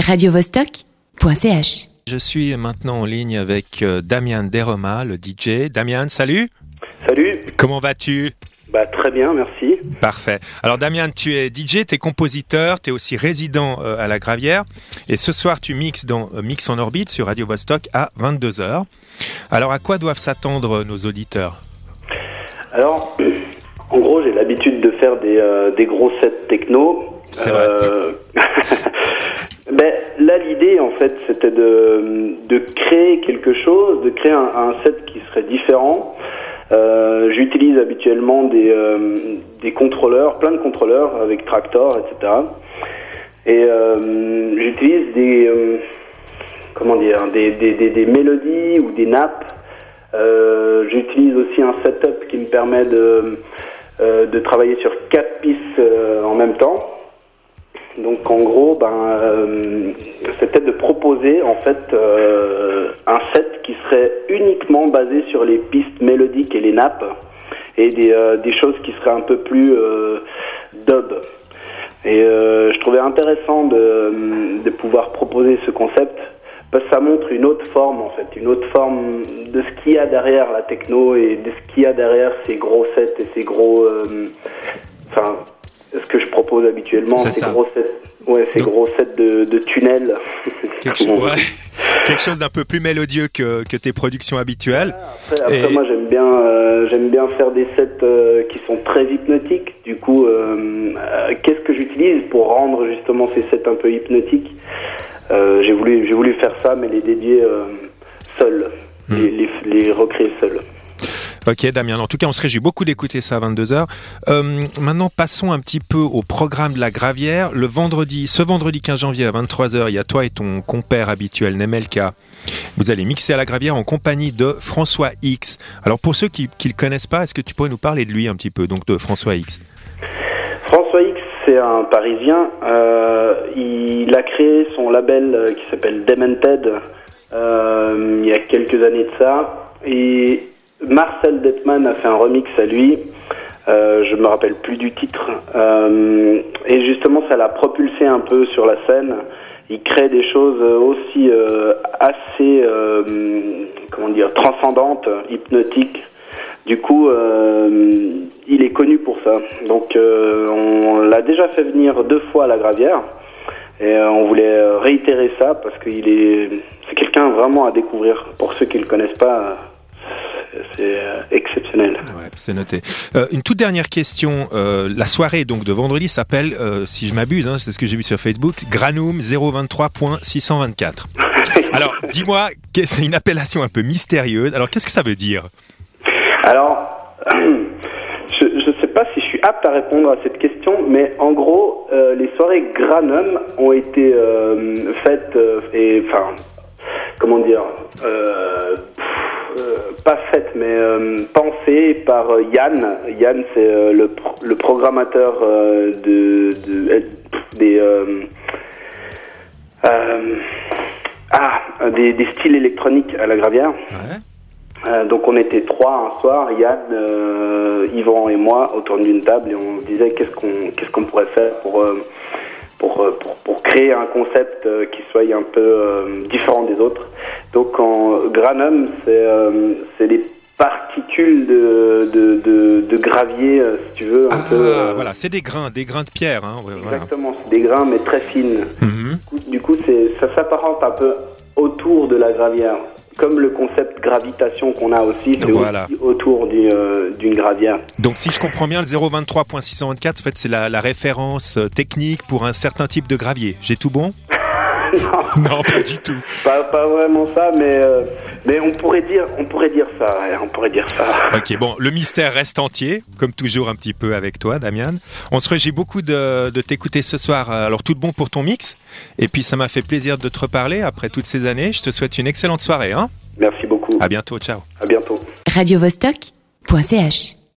radiovostok.ch. Je suis maintenant en ligne avec euh, Damien Deroma, le DJ. Damien, salut. Salut. Comment vas-tu? Bah très bien, merci. Parfait. Alors Damien, tu es DJ, tu es compositeur, tu es aussi résident euh, à la Gravière. Et ce soir, tu mixes dans euh, Mix en orbite sur Radio Vostok à 22h. Alors à quoi doivent s'attendre nos auditeurs? Alors, en gros, j'ai l'habitude de faire des, euh, des gros sets techno. C'est vrai. ben, là, l'idée, en fait, c'était de, de créer quelque chose, de créer un, set qui serait différent. Euh, J'utilise habituellement des, euh, des contrôleurs, plein de contrôleurs avec Tractor, etc. Et euh, j'utilise des, euh, comment dire, des, des, des, mélodies ou des nappes. Euh, j'utilise aussi un setup qui me permet de, euh, de travailler sur quatre pistes en même temps. Donc en gros, ben, euh, c'était de proposer en fait euh, un set qui serait uniquement basé sur les pistes mélodiques et les nappes et des, euh, choses qui seraient un peu plus dub. Et je trouvais intéressant de, pouvoir proposer ce concept parce que ça montre une autre forme en fait, une autre forme de ce qu'il y a derrière la techno et de ce qu'il y a derrière ces gros sets et ces gros, ce que je propose habituellement, C'est ces gros sets, ouais, ces Donc- gros sets de, de tunnels. Quelque, chose- ouais. Quelque chose d'un peu plus mélodieux que, que tes productions habituelles. Après, après, Et- moi j'aime bien, euh, j'aime bien faire des sets euh, qui sont très hypnotiques. Du coup, euh, qu'est-ce que j'utilise pour rendre justement ces sets un peu hypnotiques? J'ai voulu, j'ai voulu faire ça, mais les dédier euh, seul, Hmm. les, les, les recréer seul. Ok Damien, en tout cas on se réjouit beaucoup d'écouter ça à 22h. Euh, maintenant passons un petit peu au programme de la Gravière. Le vendredi, ce vendredi 15 janvier à 23h, il y a toi et ton compère habituel Nemelka. Vous allez mixer à la Gravière en compagnie de François X. Alors pour ceux qui ne le connaissent pas, est-ce que tu pourrais nous parler de lui un petit peu, donc de François X? François X, c'est un Parisien. Euh, il a créé son label euh, qui s'appelle Demented euh, il y a quelques années de ça. Et Marcel Detman a fait un remix à lui. Euh, je me rappelle plus du titre. Euh, et justement, ça l'a propulsé un peu sur la scène. Il crée des choses aussi euh, assez, euh, comment dire, transcendantes, hypnotiques. Du coup, euh, il est connu pour ça. Donc, on l'a déjà fait venir deux fois à la Gravière. Et on voulait réitérer ça parce qu'il est, c'est quelqu'un vraiment à découvrir. Pour ceux qui le connaissent pas, c'est- euh, exceptionnel. Ouais, c'est noté. Euh, une toute dernière question. Euh, la soirée donc de vendredi s'appelle, euh, si je m'abuse, hein, c'est ce que j'ai vu sur Facebook, Granum 023.624. Alors, dis-moi, c'est une appellation un peu mystérieuse. Alors, qu'est-ce que ça veut dire? Alors, je ne sais pas si je suis apte à répondre à cette question, mais en gros, les soirées Granum ont été faites et enfin, comment dire, pas faites, mais euh, pensées par euh, Yann. Yann, c'est euh, le, pro- le programmateur euh, de, de- des ah, des, des styles électroniques à la Gravière. Ouais. Donc on était trois un soir, Yann, Yvan et moi autour d'une table et on se disait qu'est-ce qu'on qu'est-ce qu'on pourrait faire pour pour, euh, pour pour créer un concept euh, qui soit un peu euh, différent des autres. Donc en granum, c'est euh, c'est les particules de de, de, de gravier si tu veux un Ah, peu euh, voilà, c'est des grains, des grains de pierre. Hein, voilà. exactement, c'est des grains mais très fines. Mhm. Du coup- Du coup, c'est, ça s'apparente un peu autour de la gravière. Comme le concept gravitation qu'on a aussi, c'est Voilà. aussi autour du, euh, d'une gravière. Donc, si je comprends bien, le 023.624, en fait, c'est la, la référence euh, technique pour un certain type de gravier. J'ai tout bon? Non, pas du tout. Pas, pas vraiment ça, mais, euh, mais on pourrait dire, on pourrait dire ça, on pourrait dire ça. Ok, bon, le mystère reste entier, comme toujours un petit peu avec toi, Damian. On se réjouit beaucoup de, de t'écouter ce soir. Alors, tout de bon pour ton mix. Et puis, ça m'a fait plaisir de te reparler après toutes ces années. Je te souhaite une excellente soirée. Hein Merci beaucoup. à bientôt, ciao. À bientôt. radiovostok.ch.